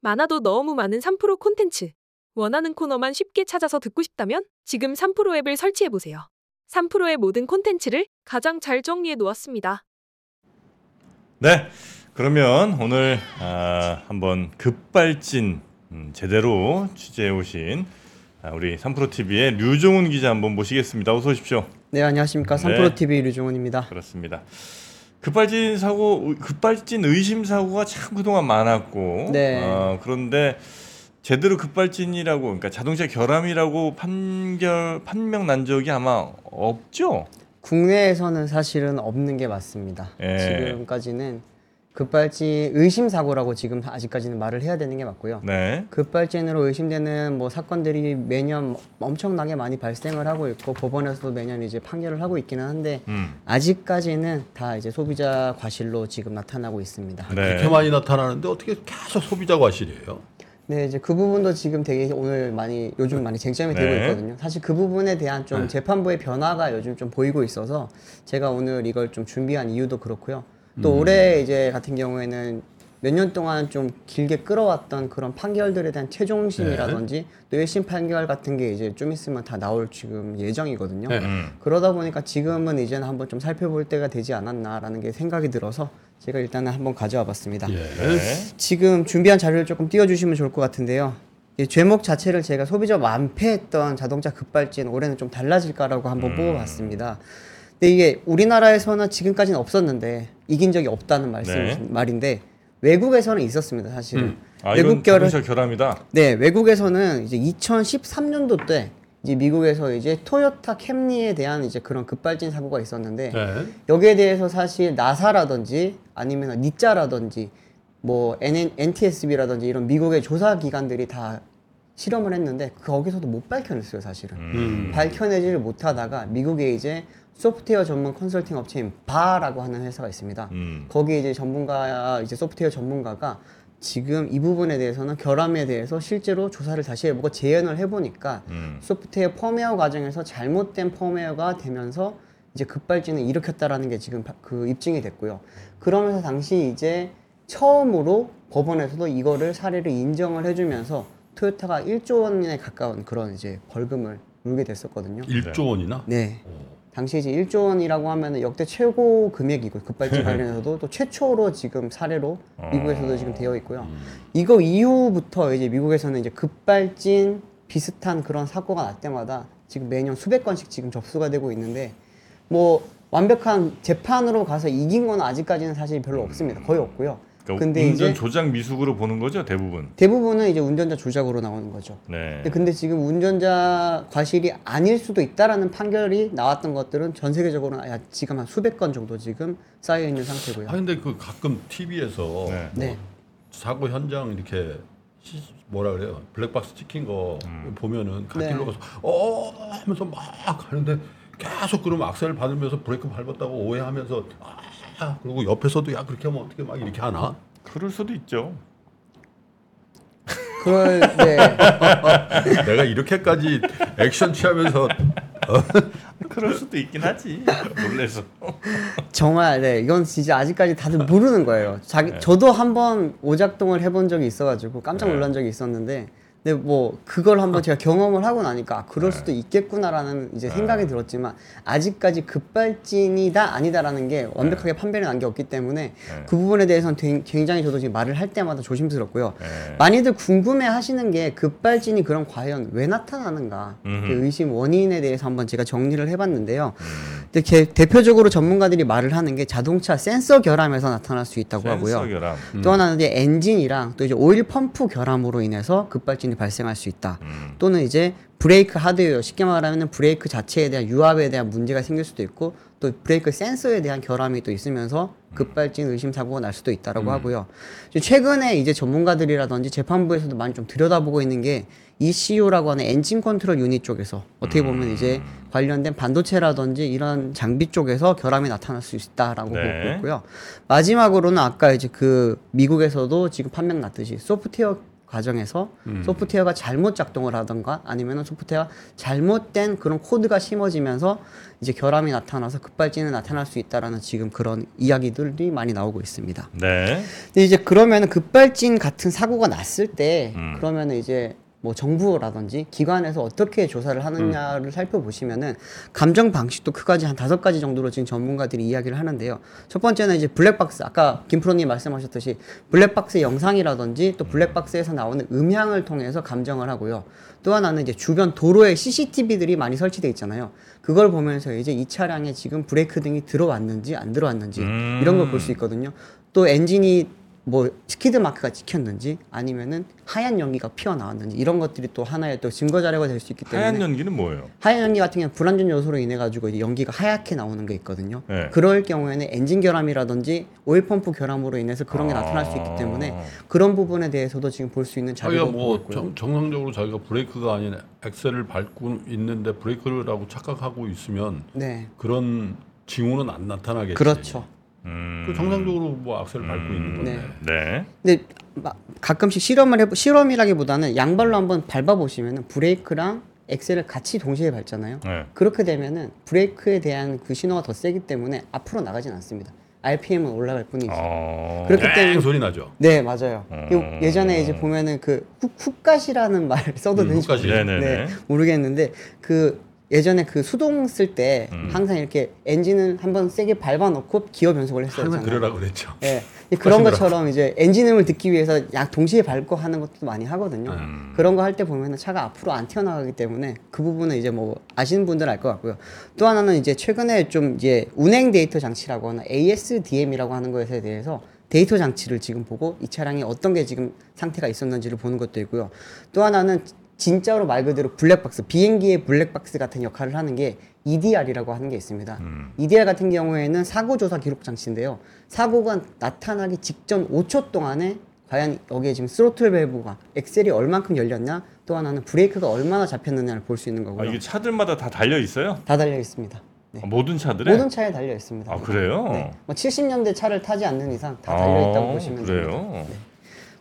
많아도 너무 많은 3프로 콘텐츠. 원하는 코너만 쉽게 찾아서 듣고 싶다면 지금 3프로 앱을 설치해 보세요. 3프로의 모든 콘텐츠를 가장 잘 정리해 놓았습니다. 네. 그러면 오늘 아, 한번 급발진 음, 제대로 취재해 오신 아, 우리 3프로 TV의 류종훈 기자 한번 모시겠습니다. 어서 오십시오. 네 안녕하십니까 네. 삼프로 TV 류종훈입니다. 그렇습니다. 급발진 사고, 급발진 의심 사고가 참 그동안 많았고, 네. 어, 그런데 제대로 급발진이라고, 그러니까 자동차 결함이라고 판결 판명 난 적이 아마 없죠. 국내에서는 사실은 없는 게 맞습니다. 예. 지금까지는 급발진 의심 사고라고 지금 아직까지는 말을 해야 되는 게 맞고요. 네. 급발진으로 의심되는 뭐 사건들이 매년 엄청나게 많이 발생을 하고 있고 법원에서도 매년 이제 판결을 하고 있기는 한데 음. 아직까지는 다 이제 소비자 과실로 지금 나타나고 있습니다. 네. 그렇게 많이 나타나는데 어떻게 계속 소비자 과실이에요? 네, 이제 그 부분도 지금 되게 오늘 많이 요즘 많이 쟁점이 되고 네. 있거든요. 사실 그 부분에 대한 좀 네. 재판부의 변화가 요즘 좀 보이고 있어서 제가 오늘 이걸 좀 준비한 이유도 그렇고요. 또 음. 올해 이제 같은 경우에는 몇 년 동안 좀 길게 끌어왔던 그런 판결들에 대한 최종심이라든지 네. 또 1심 판결 같은 게 이제 좀 있으면 다 나올 지금 예정이거든요. 네. 음. 그러다 보니까 지금은 이제는 한번 좀 살펴볼 때가 되지 않았나라는 게 생각이 들어서 제가 일단은 한번 가져와 봤습니다. 예. 네. 지금 준비한 자료를 조금 띄워주시면 좋을 것 같은데요. 이 제목 자체를 제가 소비자 완패했던 자동차 급발진 올해는 좀 달라질까라고 한번 뽑아봤습니다. 근데 이게 우리나라에서는 지금까지는 없었는데 이긴 적이 없다는 말씀 네. 말인데 외국에서는 있었습니다 사실은 음. 아, 외국 결은 결함이다. 네 외국에서는 이제 2013년도 때 이제 미국에서 이제 토요타 캠리에 대한 이제 그런 급발진 사고가 있었는데 네. 여기에 대해서 사실 나사라든지 아니면 니짜라든지 뭐 NN, NTSB라든지 이런 미국의 조사 기관들이 다 실험을 했는데 거기서도 못 밝혀냈어요 사실은 음. 밝혀내지를 못하다가 미국에 이제 소프트웨어 전문 컨설팅 업체인 바라고 하는 회사가 있습니다. 음. 거기 이제 전문가 이제 소프트웨어 전문가가 지금 이 부분에 대해서는 결함에 대해서 실제로 조사를 다시 해보고 재현을 해보니까 음. 소프트웨어 펌웨어 과정에서 잘못된 펌웨어가 되면서 이제 급발진을 일으켰다라는 게 지금 바- 그 입증이 됐고요. 그러면서 당시 이제 처음으로 법원에서도 이거를 사례를 인정을 해주면서 토요타가 1조 원에 가까운 그런 이제 벌금을 물게 됐었거든요. 1조 원이나? 네. 오. 당시 이제 1조 원이라고 하면 역대 최고 금액이고 급발진 관련해서도 또 최초로 지금 사례로 미국에서도 지금 되어 있고요. 음. 이거 이후부터 이제 미국에서는 이제 급발진 비슷한 그런 사고가 날 때마다 지금 매년 수백 건씩 지금 접수가 되고 있는데 뭐 완벽한 재판으로 가서 이긴 건 아직까지는 사실 별로 없습니다. 거의 없고요. 그러니까 근데 운전 이제 조작 미숙으로 보는 거죠, 대부분. 대부분은 이제 운전자 조작으로 나오는 거죠. 네. 근데, 근데 지금 운전자 과실이 아닐 수도 있다라는 판결이 나왔던 것들은 전 세계적으로 야, 지금 한 수백 건 정도 지금 쌓여 있는 상태고요. 아 근데 그 가끔 TV에서 네. 네. 사고 현장 이렇게 시- 뭐라 그래요 블랙박스 찍힌 거 음. 보면은 갓길로 네. 가서 어 하면서 막 가는데 계속 그러면 악셀 밟으면서 브레이크 밟았다고 오해하면서 아 그리고 옆에서도 야 그렇게 하면 어떻게 막 이렇게 하나 그럴 수도 있죠. 그럴 네. 내가 이렇게까지 액션 취하면서 그럴 수도 있긴 하지. 놀래서. 정말 네 이건 진짜 아직까지 다들 모르는 거예요. 자기 네. 저도 한번 오작동을 해본 적이 있어가지고 깜짝 네. 놀란 적이 있었는데, 근데 뭐 그걸 한번 제가 경험을 하고 나니까 아, 그럴 네. 수도 있겠구나라는 이제 생각이 들었지만 아직까지 급발진이다 아니다라는 게 완벽하게 판별이 난 게 없기 때문에 네. 그 부분에 대해서는 되- 굉장히 저도 지금 말을 할 때마다 조심스럽고요. 네. 많이들 궁금해하시는 게 급발진이 그럼 과연 왜 나타나는가. 그 의심 원인에 대해서 한번 제가 정리를 해봤는데요. 음. 근데 개- 대표적으로 전문가들이 말을 하는 게 자동차 센서 결함에서 나타날 수 있다고 하고요. 센서 결함. 또 하나는 이제 엔진이랑 또 이제 오일 펌프 결함으로 인해서 급발진이 발생할 수 있다. 음. 또는 이제 브레이크 하드웨어 쉽게 말하면 브레이크 자체에 대한 유압에 대한 문제가 생길 수도 있고 또 브레이크 센서에 대한 결함이 또 있으면서 급발진 의심 사고가 날 수도 있다라고 하고요. 이제 최근에 이제 전문가들이라든지 재판부에서도 많이 좀 들여다보고 있는 게 ECU라고 하는 엔진 컨트롤 유닛 쪽에서 어떻게 보면 이제 관련된 반도체라든지 이런 장비 쪽에서 결함이 나타날 수 있다라고 네. 보고 있고요. 마지막으로는 아까 이제 그 미국에서도 지금 판명 났듯이 소프트웨어 과정에서 음. 소프트웨어가 잘못 작동을 하던가 아니면 소프트웨어가 잘못된 그런 코드가 심어지면서 이제 결함이 나타나서 급발진이 나타날 수 있다라는 지금 그런 이야기들이 많이 나오고 있습니다. 네. 근데 이제 그러면은 급발진 같은 사고가 났을 때 음. 그러면은 이제 뭐 정부라든지 기관에서 어떻게 조사를 하느냐를 살펴보시면은 감정 방식도 크게 한 다섯 가지 정도로 지금 전문가들이 이야기를 하는데요. 첫 번째는 이제 블랙박스 아까 김프로님 말씀하셨듯이 블랙박스 영상이라든지 또 블랙박스에서 나오는 음향을 통해서 감정을 하고요. 또 하나는 이제 주변 도로에 CCTV들이 많이 설치돼 있잖아요. 그걸 보면서 이제 이 차량에 지금 브레이크 등이 들어왔는지 안 들어왔는지 음. 이런 걸 볼 수 있거든요. 또 엔진이 뭐 스키드 마크가 찍혔는지 아니면은 하얀 연기가 피어 나왔는지 이런 것들이 또 하나의 또 증거 자료가 될 수 있기 때문에 하얀 연기는 뭐예요? 하얀 연기 같은 경우는 불완전 연소로 인해 가지고 연기가 하얗게 나오는 게 있거든요. 네. 그럴 경우에는 엔진 결함이라든지 오일 펌프 결함으로 인해서 그런 게 나타날 수 있기 때문에 아. 그런 부분에 대해서도 지금 볼 수 있는 자료가 자기가 뭐. 정, 정상적으로 자기가 브레이크가 아닌 엑셀을 밟고 있는데 브레이크라고 착각하고 있으면 네, 그런 징후는 안 나타나겠지. 그렇죠. 음. 그 정상적으로 뭐 악셀을 밟고 있는 건데. 네. 네. 근데 마- 가끔씩 실험을 해 실험이라기보다는 양발로 한번 밟아 보시면은 브레이크랑 엑셀을 같이 동시에 밟잖아요. 네. 그렇게 되면은 브레이크에 대한 그 신호가 더 세기 때문에 앞으로 나가진 않습니다. RPM은 올라갈 뿐이지. 어. 그렇기 때문에 땡 소리 나죠. 네 맞아요. 어. 그리고 예전에 이제 보면은 그 훅, 훅갓이라는 말 써도 음, 되는지 훅갓이. 네네네. 네, 모르겠는데 그 예전에 그 수동 쓸 때 음. 항상 이렇게 엔진을 한번 세게 밟아놓고 기어 변속을 항상 했었잖아요. 그러라 그랬죠. 예. 그런. 것처럼 이제 엔진음을 듣기 위해서 약 동시에 밟고 하는 것도 많이 하거든요. 음. 그런 거 할 때 보면은 차가 앞으로 안 튀어나가기 때문에 그 부분은 이제 뭐 아시는 분들 알 것 같고요. 또 하나는 이제 최근에 좀 이제 운행 데이터 장치라고 하는 ASDM이라고 하는 것에 대해서 데이터 장치를 지금 보고 이 차량이 어떤 게 지금 상태가 있었는지를 보는 것도 있고요. 또 하나는 진짜로 말 그대로 블랙박스, 비행기의 블랙박스 같은 역할을 하는 게 EDR이라고 하는 게 있습니다. 음. EDR 같은 경우에는 사고 조사 기록 장치인데요. 사고가 나타나기 직전 5초 동안에 과연 여기에 지금 스로틀 밸브가 엑셀이 얼만큼 열렸냐, 또 하나는 브레이크가 얼마나 잡혔느냐를 볼 수 있는 아, 거고요. 이게 차들마다 다 달려 있어요? 다 달려 있습니다. 네. 아, 모든 차들에? 모든 차에 달려 있습니다. 아, 그래요? 네. 뭐 70년대 차를 타지 않는 이상 다 달려 있다고 아, 보시면 그래요? 됩니다. 네.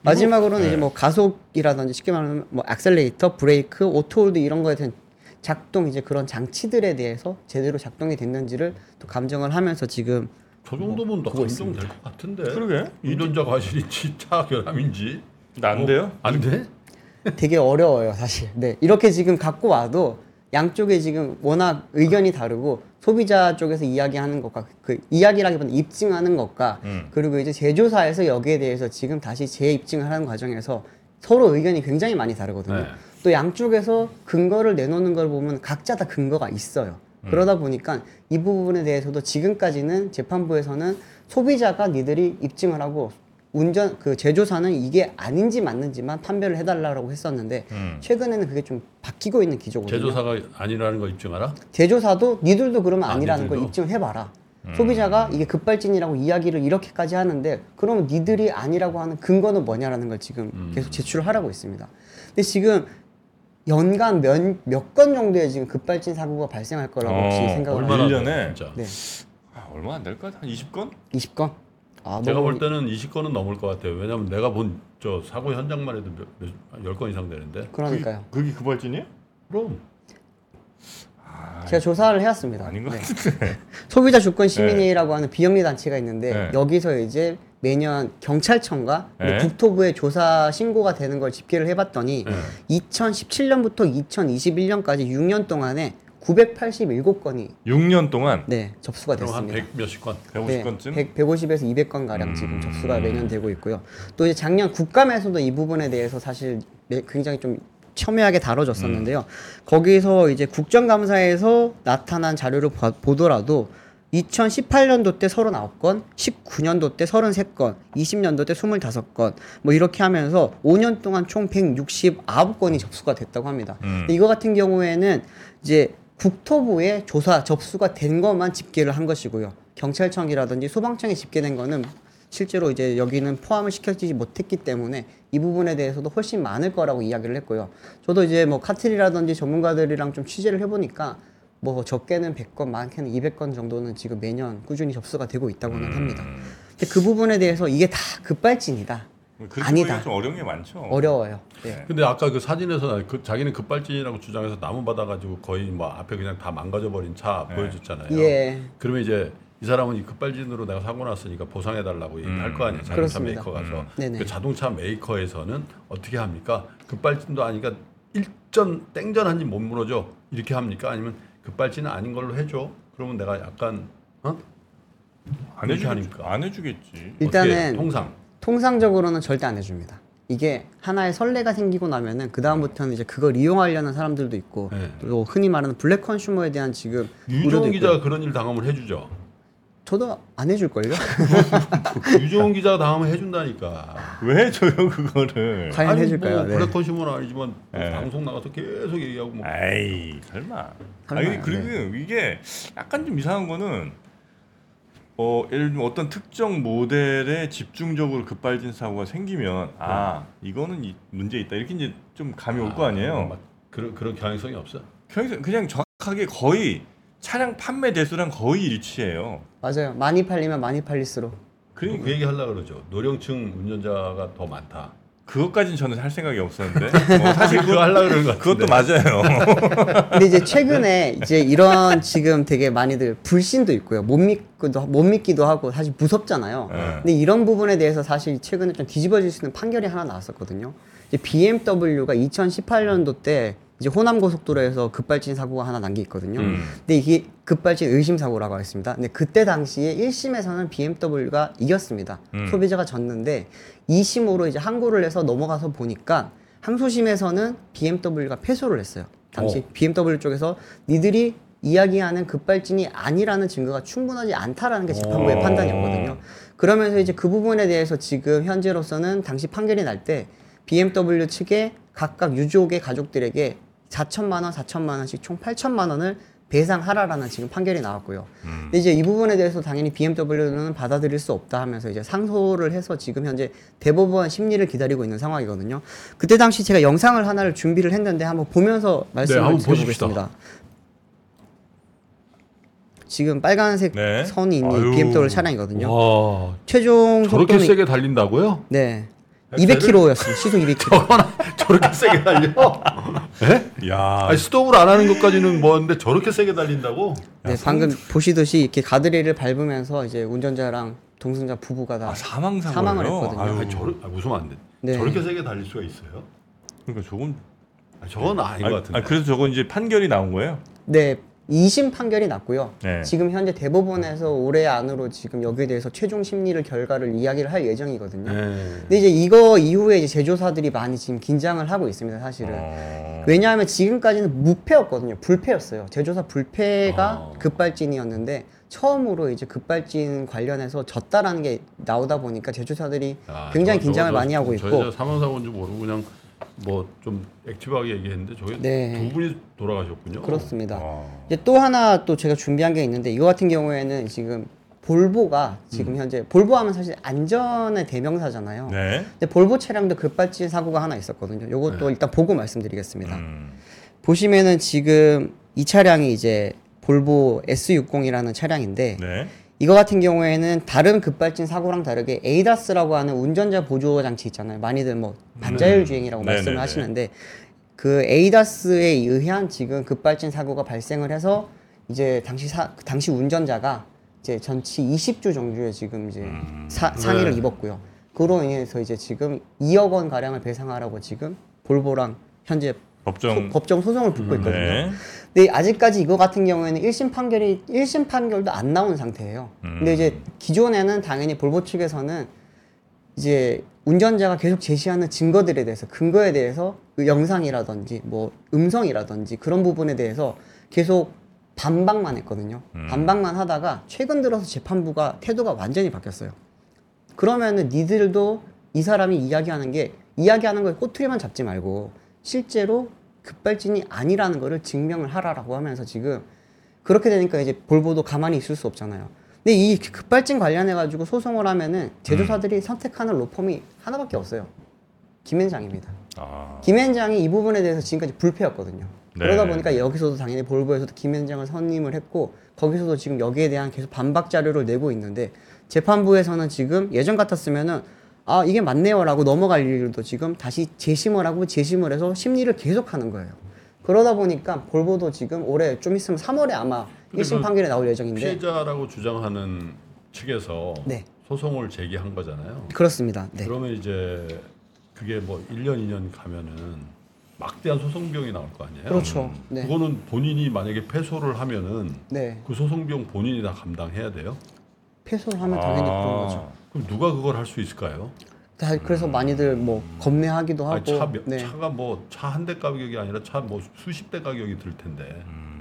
마지막으로는 네. 이제 뭐 가속이라든지 쉽게 말하면 뭐 액셀레이터, 브레이크, auto hold 이런 거에 대한 작동 이제 그런 장치들에 대해서 제대로 작동이 됐는지를 또 감정을 하면서 지금 저 정도면 더 보고 감정될 것 같은데. 그러게. 운전자 과실인지 차 결함인지. 안 돼요? 어, 안 돼? 되게 어려워요, 사실. 네. 이렇게 지금 갖고 와도 양쪽에 지금 워낙 의견이 다르고 소비자 쪽에서 이야기하는 것과 그 이야기라기보다는 입증하는 것과 음. 그리고 이제 제조사에서 여기에 대해서 지금 다시 재입증을 하는 과정에서 서로 의견이 굉장히 많이 다르거든요. 네. 또 양쪽에서 근거를 내놓는 걸 보면 각자 다 근거가 있어요. 그러다 보니까 이 부분에 대해서도 지금까지는 재판부에서는 소비자가 니들이 입증을 하고 운전 그 제조사는 이게 아닌지 맞는지만 판별을 해달라고 했었는데 음. 최근에는 그게 좀 바뀌고 있는 기조거든요. 제조사가 아니라는 거 입증하라? 제조사도 니들도 그러면 아, 아니라는 걸 니들도? 입증을 해봐라. 소비자가 이게 급발진이라고 이야기를 이렇게까지 하는데 그러면 니들이 아니라고 하는 근거는 뭐냐라는 걸 지금 음. 계속 제출을 하라고 있습니다. 근데 지금 연간 몇몇건 정도의 지금 급발진 사고가 발생할 거라고 혹시 어, 생각을 얼마나 하세요? 돼, 일년에? 진짜. 네, 아, 얼마 안 될까? 한 20건? 20건. 아, 내가 너무 볼 때는 20건은 넘을 것 같아요. 왜냐면 내가 본 저 사고 현장만 해도 몇, 몇, 10건 이상 되는데. 그러니까요. 그게 그발진이에요? 그럼 제가 조사를 해왔습니다. 아닌 것 네. 같은데. 소비자 주권 시민회의라고 하는 비영리 단체가 있는데 네. 여기서 이제 매년 경찰청과 네. 국토부에 조사 신고가 되는 걸 집계를 해봤더니 네. 2017년부터 2021년까지 6년 동안에 987건이 6년 동안 네 접수가 됐습니다. 100 몇십 건. 150건쯤? 100, 150에서 200건 가량 지금 음. 접수가 매년 되고 있고요. 또 이제 작년 국감에서도 이 부분에 대해서 사실 매- 굉장히 좀 첨예하게 다뤄졌었는데요. 거기서 이제 국정감사에서 나타난 자료를 봐- 보더라도 2018년도 때 39건, 19년도 때 33건, 20년도 때 25건, 뭐 이렇게 하면서 5년 동안 총 169건이 접수가 됐다고 합니다. 음. 이거 같은 경우에는 이제 국토부에 조사 접수가 된 것만 집계를 한 것이고요. 경찰청이라든지 소방청에 집계된 거는 실제로 이제 여기는 포함을 시켜지지 못했기 때문에 이 부분에 대해서도 훨씬 많을 거라고 이야기를 했고요. 저도 이제 뭐 카틀이라든지 전문가들이랑 좀 취재를 해보니까 뭐 적게는 100건, 많게는 200건 정도는 지금 매년 꾸준히 접수가 되고 있다고는 합니다. 근데 그 부분에 대해서 이게 다 급발진이다. 그렇게 아니다. 좀 어려운 게 많죠. 어려워요. 네. 근데 아까 그 사진에서 그 자기는 급발진이라고 주장해서 나무 받아가지고 거의 뭐 앞에 그냥 다 망가져버린 차 네. 보여줬잖아요. 예. 그러면 이제 이 사람은 이 급발진으로 내가 사고 났으니까 보상해 달라고 얘기할 거 아니에요. 자동차 그렇습니다. 메이커 가서. 음. 그 자동차 메이커에서는 어떻게 합니까? 급발진도 아니니까 일전 땡전 한지 못 물어줘 이렇게 합니까? 아니면 급발진은 아닌 걸로 해줘. 그러면 내가 약간 어? 안. 하니까. 안 해주겠지. 일단은? 통상 통상적으로는 절대 안 해줍니다. 이게 하나의 선례가 생기고 나면은 그 다음부터는 이제 그걸 이용하려는 사람들도 있고 네. 또 흔히 말하는 블랙 컨슈머에 대한 지금 우려도 있고요. 기자가 그런 일 당하면 해주죠. 저도 안 해줄 걸요. 유종훈 기자가 당하면 해준다니까. 왜 줘요 그거를? 과연 아니, 해줄까요? 뭐 네. 블랙 컨슈머는 아니지만 네. 방송 나가서 계속 얘기하고 뭐 아이 설마. 설마요, 아니 그리고 이게 약간 좀 이상한 거는 어 예를 들면 어떤 특정 모델에 집중적으로 급발진 사고가 생기면 아 이거는 이, 문제 있다 이렇게 이제 좀 감이 올 거 아니에요. 막 그런 그런 가능성이 없어. 그냥 그냥 정확하게 거의 차량 판매 대수랑 거의 일치해요. 맞아요. 많이 팔리면 많이 팔릴수록 그러니까 그 얘기 하려고 그러죠. 노령층 운전자가 더 많다. 그것까진 저는 할 생각이 없었는데 어, 사실 그거 하려고 그러는 것 그것도. 맞아요. 근데 이제 최근에 이제 이런 지금 되게 많이들 불신도 있고요. 못 믿기도 못 믿기도 하고 사실 무섭잖아요. 네. 근데 이런 부분에 대해서 사실 최근에 좀 뒤집어질 수 있는 판결이 하나 나왔었거든요. 이제 BMW가 2018년도 때 이제 호남 고속도로에서 급발진 사고가 하나 난 게 있거든요. 음. 근데 이게 급발진 의심 사고라고 했습니다. 근데 그때 당시에 1심에서는 BMW가 이겼습니다. 음. 소비자가 졌는데 2심으로 이제 항고를 해서 넘어가서 보니까 항소심에서는 BMW가 패소를 했어요. 당시 어. BMW 쪽에서 니들이 이야기하는 급발진이 아니라는 증거가 충분하지 않다라는 게 재판부의 어. 판단이었거든요. 그러면서 이제 그 부분에 대해서 지금 현재로서는 당시 판결이 날 때 BMW 측에 각각 유족의 가족들에게 4천만 원, 4천만 원씩 총 8천만 원을 배상하라라는 지금 판결이 나왔고요. 음. 근데 이제 이 부분에 대해서 당연히 BMW는 받아들일 수 없다 하면서 이제 상소를 해서 지금 현재 대법원 심리를 기다리고 있는 상황이거든요. 그때 당시 제가 영상을 하나를 준비를 했는데 한번 보면서 말씀을 한번 드려보겠습니다. 지금 빨간색 네. 선이 있는 아유. BMW 차량이거든요. 와 최종 저렇게 속도는 세게 달린다고요? 네. 야, 200km였어요. 시속 200km. 저렇게 세게 달려? 예? 야, 아니 스톱을 안 하는 것까지는 뭐는데 저렇게 세게 달린다고? 네, 방금 보시듯이 이렇게 가드레일을 밟으면서 이제 운전자랑 동승자 부부가 다 아, 사망 사고예요. 사망을 했거든요. 아유, 아니 저를 아, 웃으면 안 돼. 네. 저렇게 세게 달릴 수가 있어요? 그러니까 저건 아, 저건 아닌 아, 것 같은데. 아, 그래서 저건 이제 판결이 나온 거예요. 네, 2심 판결이 났고요. 네. 지금 현재 대법원에서 올해 안으로 지금 여기에 대해서 최종 심리를 결과를 이야기를 할 예정이거든요. 네. 근데 이제 이거 이후에 이제 제조사들이 많이 지금 긴장을 하고 있습니다, 사실은. 어... 왜냐하면 지금까지는 무패였거든요. 불패였어요. 제조사 불패가 어. 급발진이었는데 처음으로 이제 급발진 관련해서 졌다라는 게 나오다 보니까 제조사들이 야, 굉장히 저- 긴장을 저- 많이 하고 저 있고 여자 사망 사고인 줄 모르고 그냥 뭐 좀 액티브하게 얘기했는데 저게 네. 두 분이 돌아가셨군요. 그렇습니다. 어. 이제 또 하나 또 제가 준비한 게 있는데 이거 같은 경우에는 지금 볼보가 지금 현재 볼보 하면 사실 안전의 대명사잖아요. 네. 근데 볼보 차량도 급발진 사고가 하나 있었거든요. 이것도 일단 보고 말씀드리겠습니다. 음. 보시면은 지금 이 차량이 이제 볼보 S60이라는 차량인데 네. 이거 같은 경우에는 다른 급발진 사고랑 다르게 에이다스라고 하는 운전자 보조 장치 있잖아요. 많이들 뭐 반자율 주행이라고 음. 말씀을 네네네. 하시는데 그 에이다스에 의한 지금 급발진 사고가 발생을 해서 이제 당시 사, 당시 운전자가 이제 전치 20주 정도의 지금 이제 음. 사, 상해를 네. 입었고요. 그로 인해서 이제 지금 2억 원 가량을 배상하라고 지금 볼보랑 현재 법정 소- 법정 소송을 붙고 있거든요. 네. 근데 아직까지 이거 같은 경우에는 1심 판결이 1심 판결도 안 나온 상태예요. 음. 근데 이제 기존에는 당연히 볼보 측에서는 이제 운전자가 계속 제시하는 증거들에 대해서 근거에 대해서 그 영상이라든지 뭐 음성이라든지 그런 부분에 대해서 계속 반박만 했거든요. 음. 반박만 하다가 최근 들어서 재판부가 태도가 완전히 바뀌었어요. 그러면은 니들도 이 사람이 이야기하는 게 이야기하는 거에 꼬투리만 잡지 말고 실제로 급발진이 아니라는 거를 증명을 하라라고 하면서 지금 그렇게 되니까 이제 볼보도 가만히 있을 수 없잖아요. 근데 이 급발진 관련해 가지고 소송을 하면은 제조사들이 선택하는 로펌이 하나밖에 없어요. 김현장입니다. 아. 김현장이 이 부분에 대해서 지금까지 불패였거든요. 네. 그러다 보니까 여기서도 당연히 볼보에서도 김현장을 선임을 했고 거기서도 지금 여기에 대한 계속 반박 자료를 내고 있는데 재판부에서는 지금 예전 같았으면은 아 이게 맞네요라고 넘어갈 일도 지금 다시 재심을 하고 재심을 해서 심리를 계속하는 거예요. 그러다 보니까 볼보도 지금 올해 좀 있으면 3월에 아마 근데 1심 그 판결이 나올 예정인데 피해자라고 주장하는 측에서 네. 소송을 제기한 거잖아요. 그렇습니다. 네. 그러면 이제 그게 뭐 1년 2년 가면은 막대한 소송 비용이 나올 거 아니에요. 그렇죠. 네. 그거는 본인이 만약에 패소를 하면은 네. 그 소송 비용 본인이 다 감당해야 돼요. 패소를 하면 당연히 그런 거죠. 그럼 누가 그걸 할 수 있을까요? 다 그래서 많이들 뭐 겁내하기도 하고. 아니, 차, 몇- 네. 차가 뭐 차 한 대 가격이 아니라 차 뭐 수십 대 가격이 들 텐데.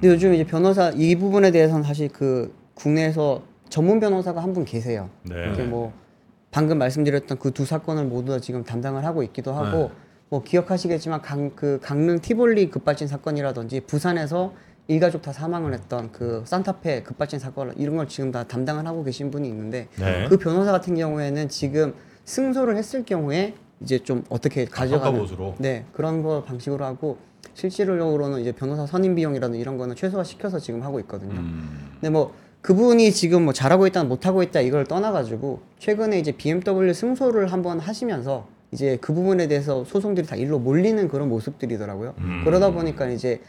근데 요즘 이제 변호사 이 부분에 대해서는 사실 그 국내에서 전문 변호사가 한 분 계세요. 네. 이제 뭐 방금 말씀드렸던 그 두 사건을 모두 다 지금 담당을 하고 있기도 하고 네. 뭐 기억하시겠지만 강, 그 강릉 티볼리 급발진 사건이라든지 부산에서 일가족 다 사망을 했던 그 산타페 급발진 사건 이런 걸 지금 다 담당을 하고 계신 분이 있는데 네. 그 변호사 같은 경우에는 지금 승소를 했을 경우에 이제 좀 어떻게 가져가는. 네 그런 거 방식으로 하고 실질적으로는 이제 변호사 선임 비용이라든 이런 거는 최소화 시켜서 지금 하고 있거든요. 음. 근데 뭐 그분이 지금 뭐 잘하고 있다 못하고 있다 이걸 떠나가지고 최근에 이제 BMW 승소를 한번 하시면서 이제 그 부분에 대해서 소송들이 다 일로 몰리는 그런 모습들이더라고요. 음. 그러다 보니까 이제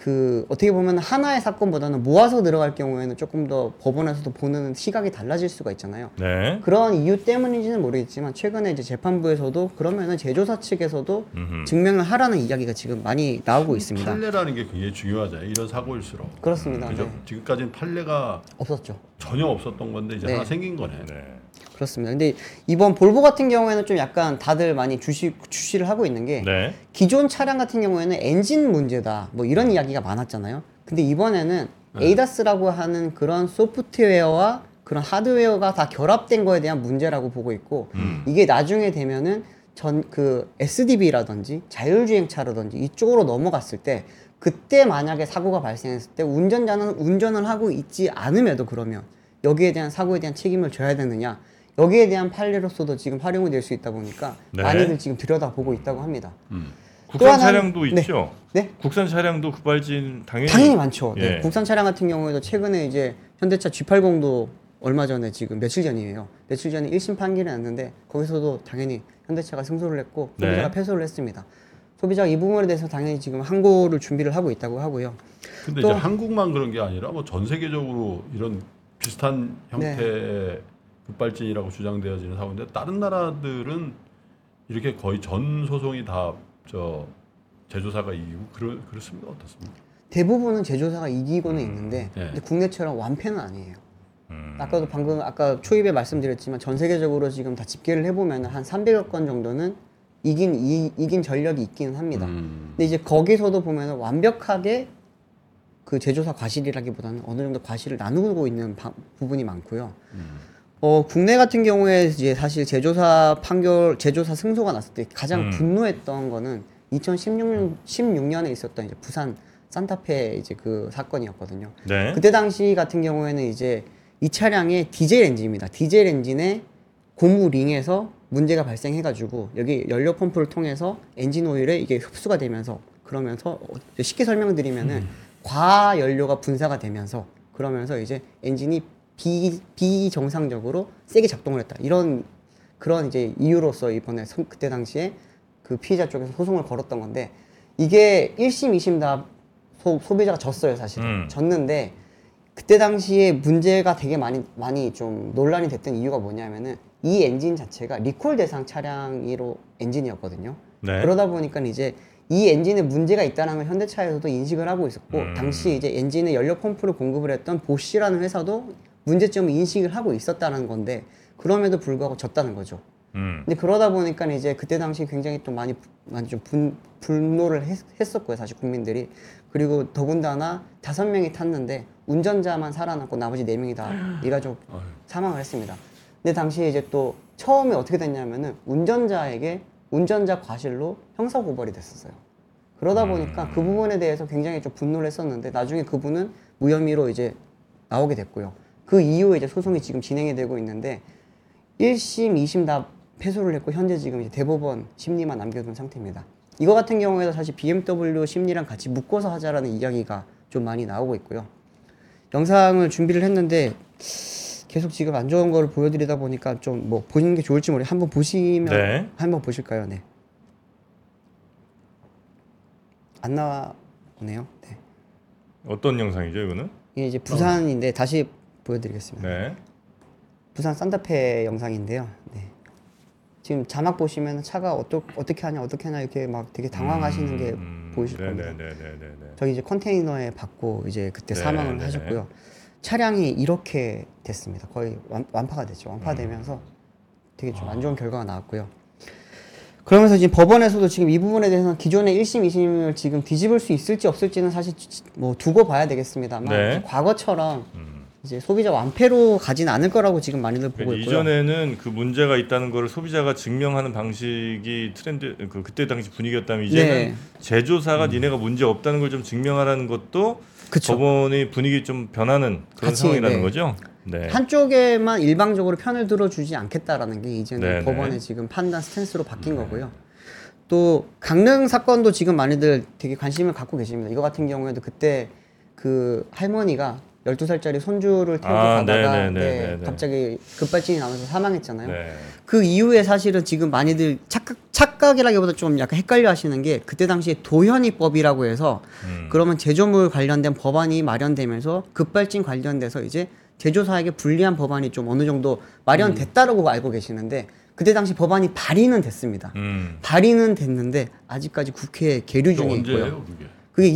그 어떻게 보면 하나의 사건보다는 모아서 들어갈 경우에는 조금 더 법원에서도 보는 시각이 달라질 수가 있잖아요. 네. 그런 이유 때문인지는 모르겠지만 최근에 이제 재판부에서도 그러면은 제조사 측에서도 음흠. 증명을 하라는 이야기가 지금 많이 나오고 있습니다. 판례라는 게 굉장히 중요하잖아요. 이런 사고일수록. 그렇습니다. 그죠? 네. 지금까지는 판례가 없었죠. 전혀 없었던 건데 이제 네. 하나 생긴 거네. 네. 그렇습니다. 근데 이번 볼보 같은 경우에는 좀 약간 다들 많이 주시, 주시를 하고 있는 게 네. 기존 차량 같은 경우에는 엔진 문제다 뭐 이런 이야기가 많았잖아요. 근데 이번에는 에이다스라고 하는 그런 소프트웨어와 그런 하드웨어가 다 결합된 거에 대한 문제라고 보고 있고 음. 이게 나중에 되면은 전 그 SDB라든지 자율주행차라든지 이쪽으로 넘어갔을 때 그때 만약에 사고가 발생했을 때 운전자는 운전을 하고 있지 않음에도 그러면 여기에 대한 사고에 대한 책임을 져야 되느냐 여기에 대한 판례로서도 지금 활용이 될 수 있다 보니까 네. 많이들 지금 들여다보고 있다고 합니다. 음. 국산 하나- 차량도 네. 있죠. 네? 국산 차량도 급발진 당연히 당연히 많죠. 네, 예. 국산 차량 같은 경우에도 최근에 이제 현대차 G80도 얼마 전에 지금 며칠 전이에요. 며칠 전에 1심 판결이 났는데 거기서도 당연히 현대차가 승소를 했고 소비자가 네. 패소를 했습니다. 소비자가 이 부분에 대해서 당연히 지금 항고를 준비를 하고 있다고 하고요. 근데 또- 이제 한국만 그런 게 아니라 뭐 전 세계적으로 이런 비슷한 네. 형태의 급발진이라고 주장되어지는 사고인데 다른 나라들은 이렇게 거의 전 소송이 다 저 제조사가 이기고 그렇 그렇습니다 어떻습니까? 대부분은 제조사가 이기고는 있는데 네. 국내처럼 완패는 아니에요. 음. 아까도 방금 아까 초입에 말씀드렸지만 전 세계적으로 지금 다 집계를 해보면 한 300여 건 정도는 이긴 이, 이긴 전력이 있기는 합니다. 음. 근데 이제 거기서도 보면 완벽하게 그 제조사 과실이라기보다는 어느 정도 과실을 나누고 있는 바- 부분이 많고요. 어, 국내 같은 경우에 이제 사실 제조사 판결, 제조사 승소가 났을 때 가장 음. 분노했던 거는 2016년 16년에 있었던 이제 부산 산타페 이제 그 사건이었거든요. 네. 그때 당시 같은 경우에는 이제 이 차량의 디젤 엔진입니다. 디젤 엔진의 고무 링에서 문제가 발생해가지고 여기 연료 펌프를 통해서 엔진 오일에 이게 흡수가 되면서 그러면서 어, 쉽게 설명드리면은 과 연료가 분사가 되면서 그러면서 이제 엔진이 비 비정상적으로 세게 작동을 했다 이런 그런 이제 이유로서 이번에 선- 그때 당시에 그 피해자 쪽에서 소송을 걸었던 건데 이게 1심, 2심 다 소, 소비자가 졌어요 사실은 음. 졌는데 그때 당시에 문제가 되게 많이 많이 좀 논란이 됐던 이유가 뭐냐면은 이 엔진 자체가 리콜 대상 차량으로 엔진이었거든요. 네. 그러다 보니까 이제 이 엔진에 문제가 있다는 걸 현대차에서도 인식을 하고 있었고 음. 당시 이제 엔진에 연료 펌프를 공급을 했던 보쉬라는 회사도 문제점을 인식을 하고 있었다는 건데 그럼에도 불구하고 졌다는 거죠. 음. 근데 그러다 보니까 이제 그때 당시 굉장히 또 많이 많이 좀 분, 분노를 했, 했었고요 사실 국민들이 그리고 더군다나 다섯 명이 탔는데 운전자만 살아남고 나머지 네 명이 다 이가족 아유. 사망을 했습니다. 근데 당시에 이제 또 처음에 어떻게 됐냐면은 운전자에게 운전자 과실로 형사 고발이 됐었어요. 그러다 보니까 그 부분에 대해서 굉장히 좀 분노를 했었는데 나중에 그분은 무혐의로 이제 나오게 됐고요. 그 이후에 이제 소송이 지금 진행이 되고 있는데 1심, 2심 다 패소를 했고 현재 지금 이제 대법원 심리만 남겨둔 상태입니다. 이거 같은 경우에도 사실 BMW 심리랑 같이 묶어서 하자라는 이야기가 좀 많이 나오고 있고요. 영상을 준비를 했는데 계속 지금 안 좋은 거를 보여드리다 보니까 좀 뭐 보시는 게 좋을지 모르. 한번 보시면 네. 한번 보실까요? 네. 안 나오네요. 네. 어떤 영상이죠, 이거는? 이게 이제 부산인데 다시 보여드리겠습니다. 네. 부산 산타페 영상인데요. 네. 지금 자막 보시면 차가 어떠, 어떻게 하냐 어떻게 하냐 이렇게 막 되게 당황하시는 게 음, 보이실 네, 겁니다. 네, 네, 네, 네, 네. 저기 이제 컨테이너에 받고 이제 그때 네, 사망을 네. 하셨고요. 차량이 이렇게 됐습니다. 거의 완, 완파가 됐죠. 완파되면서 음. 되게 좀 안 좋은 결과가 나왔고요. 그러면서 지금 법원에서도 지금 이 부분에 대해서는 기존의 1심, 2심을 지금 뒤집을 수 있을지 없을지는 사실 지- 뭐 두고 봐야 되겠습니다만 네. 과거처럼 음. 이제 소비자 완패로 가진 않을 거라고 지금 많이들 보고 그러니까 있고요. 이전에는 그 문제가 있다는 거를 소비자가 증명하는 방식이 트렌드 그 그때 당시 분위기였다면 이제는 네. 제조사가 니네가 문제 없다는 걸 좀 증명하라는 것도 그쵸. 법원의 분위기 좀 변하는 그런 같이, 상황이라는 네. 거죠. 네. 한쪽에만 일방적으로 편을 들어주지 않겠다라는 게 이제는 네네. 법원의 지금 판단 스탠스로 바뀐 거고요. 또 강릉 사건도 지금 많이들 되게 관심을 갖고 계십니다. 이거 같은 경우에도 그때 그 할머니가 12살짜리 손주를 태우고 아, 가다가 네네네네네. 네, 갑자기 급발진이 나면서 사망했잖아요. 네. 그 이후에 사실은 지금 많이들 착각, 착각이라기보다 좀 약간 헷갈려 하시는 게 그때 당시에 도현이법이라고 해서 음. 그러면 제조물 관련된 법안이 마련되면서 급발진 관련돼서 이제 제조사에게 불리한 법안이 좀 어느 정도 마련됐다라고 알고 계시는데 그때 당시 법안이 발의는 됐습니다. 음. 발의는 됐는데 아직까지 국회에 계류 중에 있고요. 언제예요, 그게? 그게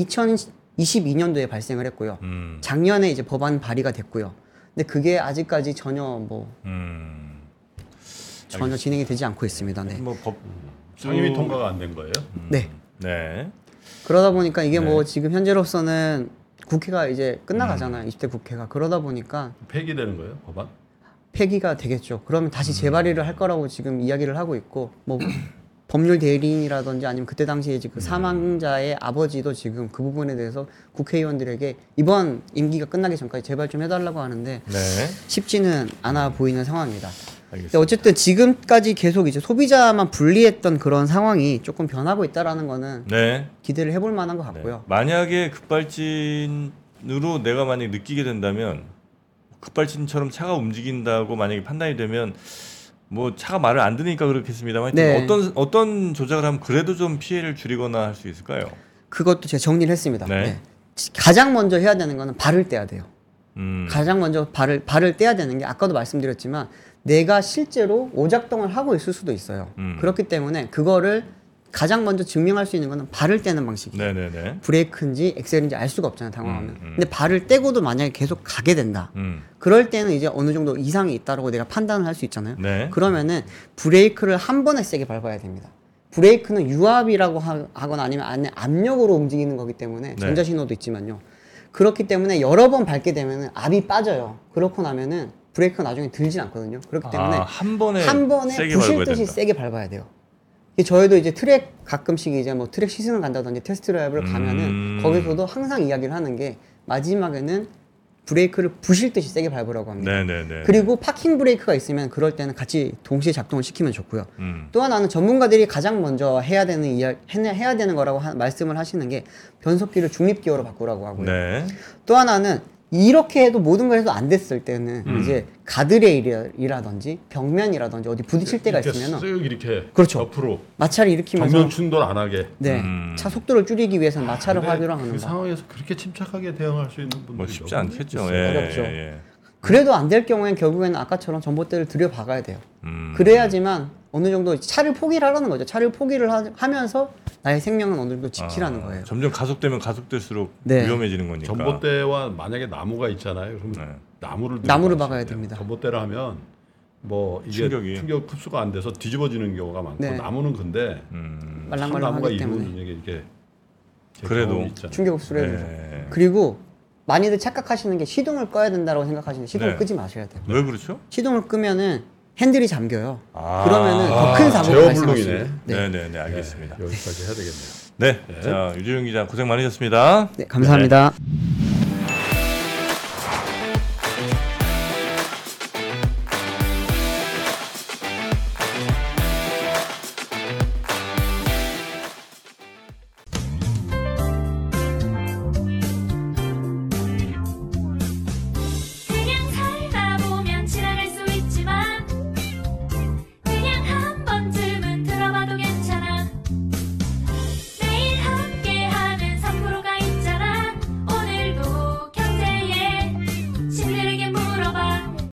2022년도에 발생을 했고요. 음. 작년에 이제 법안 발의가 됐고요. 근데 그게 아직까지 전혀 뭐 음. 전혀 진행이 되지 않고 있습니다. 네. 뭐법 상임위 통과가 안 된 거예요? 네. 네. 그러다 보니까 이게 네. 뭐 지금 현재로서는 국회가 이제 음. 끝나가잖아요. 20대 국회가. 그러다 보니까 폐기되는 거예요, 법안? 폐기가 되겠죠. 그러면 다시 음. 재발의를 할 거라고 지금 이야기를 하고 있고 뭐 법률 대리인이라든지 아니면 그때 당시에 그 사망자의 아버지도 지금 그 부분에 대해서 국회의원들에게 이번 임기가 끝나기 전까지 제발 좀 해달라고 하는데 네. 쉽지는 않아 보이는 상황입니다. 근데 알겠습니다. 어쨌든 지금까지 계속 이제 소비자만 불리했던 그런 상황이 조금 변하고 있다라는 거는 네. 기대를 해볼 만한 것 네. 같고요. 만약에 급발진으로 내가 만약에 느끼게 된다면 급발진처럼 차가 움직인다고 만약에 판단이 되면 뭐 차가 말을 안 듣으니까 그렇겠습니다만 네. 어떤 어떤 조작을 하면 그래도 좀 피해를 줄이거나 할 수 있을까요? 그것도 제가 정리를 했습니다. 네. 네. 가장 먼저 해야 되는 거는 발을 떼야 돼요. 음. 가장 먼저 발을 발을 떼야 되는 게 아까도 말씀드렸지만 내가 실제로 오작동을 하고 있을 수도 있어요. 음. 그렇기 때문에 그거를 가장 먼저 증명할 수 있는 거는 발을 떼는 방식이에요. 네네네. 브레이크인지 엑셀인지 알 수가 없잖아요, 당황하면. 음, 음. 근데 발을 떼고도 만약에 계속 가게 된다. 음. 그럴 때는 이제 어느 정도 이상이 있다라고 내가 판단을 할 수 있잖아요. 네. 그러면은 브레이크를 한 번에 세게 밟아야 됩니다. 브레이크는 유압이라고 하- 하거나 아니면 안에 압력으로 움직이는 거기 때문에 네. 전자신호도 있지만요. 그렇기 때문에 여러 번 밟게 되면은 압이 빠져요. 그렇고 나면은 브레이크가 나중에 들진 않거든요. 그렇기 때문에 아, 한 번에 한 번에 부실 듯이 된다. 세게 밟아야 돼요. 저희도 이제 트랙 가끔씩 이제 뭐 트랙 시승을 간다든지 test drive를 가면은 음. 거기서도 항상 이야기를 하는 게 마지막에는 브레이크를 부실 듯이 세게 밟으라고 합니다. 네네네. 그리고 파킹 브레이크가 있으면 그럴 때는 같이 동시에 작동을 시키면 좋고요. 음. 또 하나는 전문가들이 가장 먼저 해야 되는 이야 해야 해야 되는 거라고 하- 말씀을 하시는 게 변속기를 중립 기어로 바꾸라고 하고요. 네. 또 하나는 이렇게 해도 모든 걸 해도 안 됐을 때는 음. 이제 가드레일이라든지 벽면이라든지 어디 부딪힐 때가 있으면은 쓱 이렇게 그렇죠. 옆으로 마찰을 일으키면서 정면 충돌 안 하게 네, 음. 차 속도를 줄이기 위해서 는 마찰을 근데 활용하는 그 거. 상황에서 그렇게 침착하게 대응할 수 있는 분들이 뭐 쉽지 않겠죠. 예, 어렵죠. 예, 예. 그래도 안 될 경우엔 결국에는 아까처럼 전봇대를 들여박아야 돼요. 음. 그래야지만 어느 정도 차를 포기를 하라는 거죠. 차를 포기를 하, 면서 나의 생명은 어느 정도 지키라는 아, 거예요. 점점 가속되면 가속될수록 네. 위험해지는 거니까. 전봇대와 만약에 나무가 있잖아요. 그럼 네. 나무를 나무를 돼요. 됩니다. 전봇대를 하면 뭐 이게 충격이. 충격 흡수가 안 돼서 뒤집어지는 경우가 많고 네. 나무는 근데 음. 참 말랑말랑하기 나무가 때문에. 게 이게 제 그래도. 충격 흡수를 해주죠. 네. 그리고 많이들 착각하시는 게 시동을 꺼야 된다고 생각하시는데 시동을 네. 끄지 마셔야 돼요. 왜 그렇죠? 시동을 끄면은 핸들이 잠겨요. 아. 그러면은 더 아, 큰 사고가. 있어요. 네. 네, 네, 네, 알겠습니다. 네, 여기까지 해야 되겠네요. 네, 자 유지용 기자 고생 많으셨습니다. 네, 감사합니다.